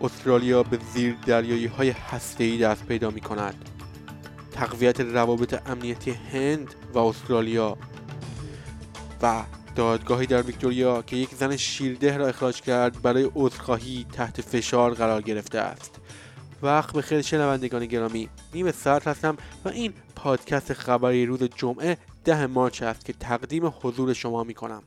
استرالیا به زیر دریایی های هسته دست پیدا می کند تقویت روابط امنیتی هند و استرالیا و دادگاهی در ویکتوریا که یک زن شیرده را اخراج کرد برای عذرخواهی تحت فشار قرار گرفته است. وقت به خیلی شنوندگان گرامی. نیم ساعت هستم و این پادکست خبری روز جمعه ده مارچ است که تقدیم حضور شما می کنم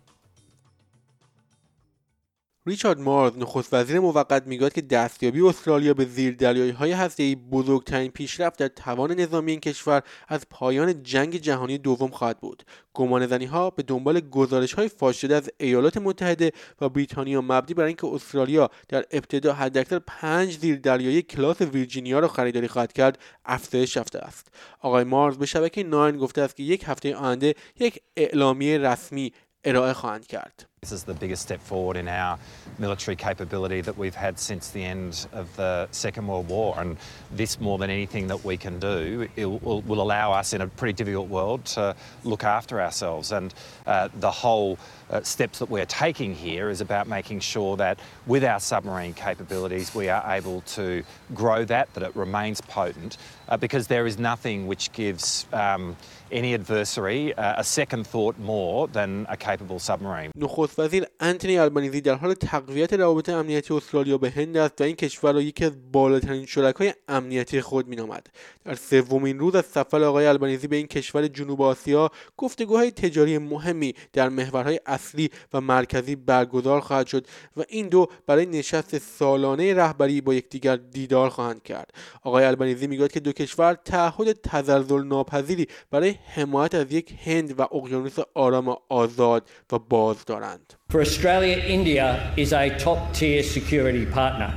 ریچارد مارز نخست وزیر موقت می‌گوید که دستیابی استرالیا به زیر دریایی های هسته‌ای بزرگترین پیشرفت در توان نظامی این کشور از پایان جنگ جهانی دوم خواهد بود. گمان زنی ها به دنبال گزارش های فاش از ایالات متحده و بریتانیا مبنی بر اینکه استرالیا در ابتدا حداکثر پنج زیر دریایی کلاس ویرجینیا را خریداری خواهد کرد افزایش یافته است. آقای مارز به شبکه ناین گفته است که یک هفته آینده یک اعلامیه رسمی ارائه خواهند کرد. This is the biggest step forward in our military capability that we've had since the end of the Second World War. And this, more than anything that we can do, will, will, allow us in a pretty difficult world to look after ourselves. And uh, the whole uh, steps that we're taking here is about making sure that with our submarine capabilities, we are able to grow that, that it remains potent, uh, because there is nothing which gives um, any adversary uh, a second thought more than a capable submarine. نخست وزیر انتونی آلبانیزی در حال تقویت روابط امنیتی استرالیا به هند است و این کشور را یکی از بالاترین شرکای امنیتی خود مینامد. در سومین روز از سفر آقای آلبانیزی به این کشور جنوب آسیا گفتگوهای تجاری مهمی در محورهای اصلی و مرکزی برگزار خواهد شد و این دو برای نشست سالانه رهبری با یکدیگر دیدار خواهند کرد. آقای البنیزی می‌گوید که دو کشور تعهد تزلزل ناپذیری برای حمایت از یک هند و اقیانوس آرام آزاد و باز دارند. For Australia, India is a top tier security partner.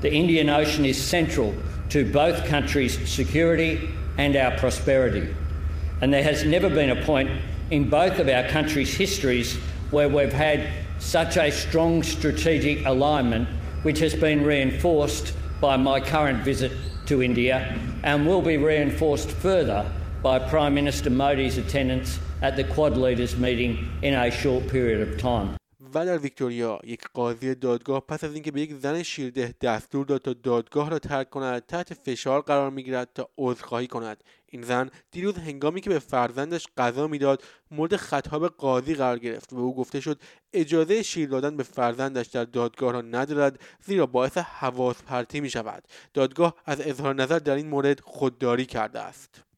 The Indian Ocean is central to both countries' security and our prosperity. And there has never been a point in both of our countries' histories where we've had such a strong strategic alignment, which has been reinforced by my current visit to India and will be reinforced further by Prime Minister Modi's attendance at the Quad Leaders meeting in a short period of time. و در ویکتوریا یک قاضی دادگاه پس از اینکه به یک زن شیرده دستور داد تا دادگاه را ترک کند تحت فشار قرار می‌گیرد تا عذرخواهی کند. این زن دیروز هنگامی که به فرزندش غذا می‌داد مورد خطاب قاضی قرار گرفت و او گفته شد اجازه شیر دادن به فرزندش در دادگاه را ندارد زیرا باعث حواس پرتی می شود دادگاه از اظهار نظر در این مورد خودداری کرده است.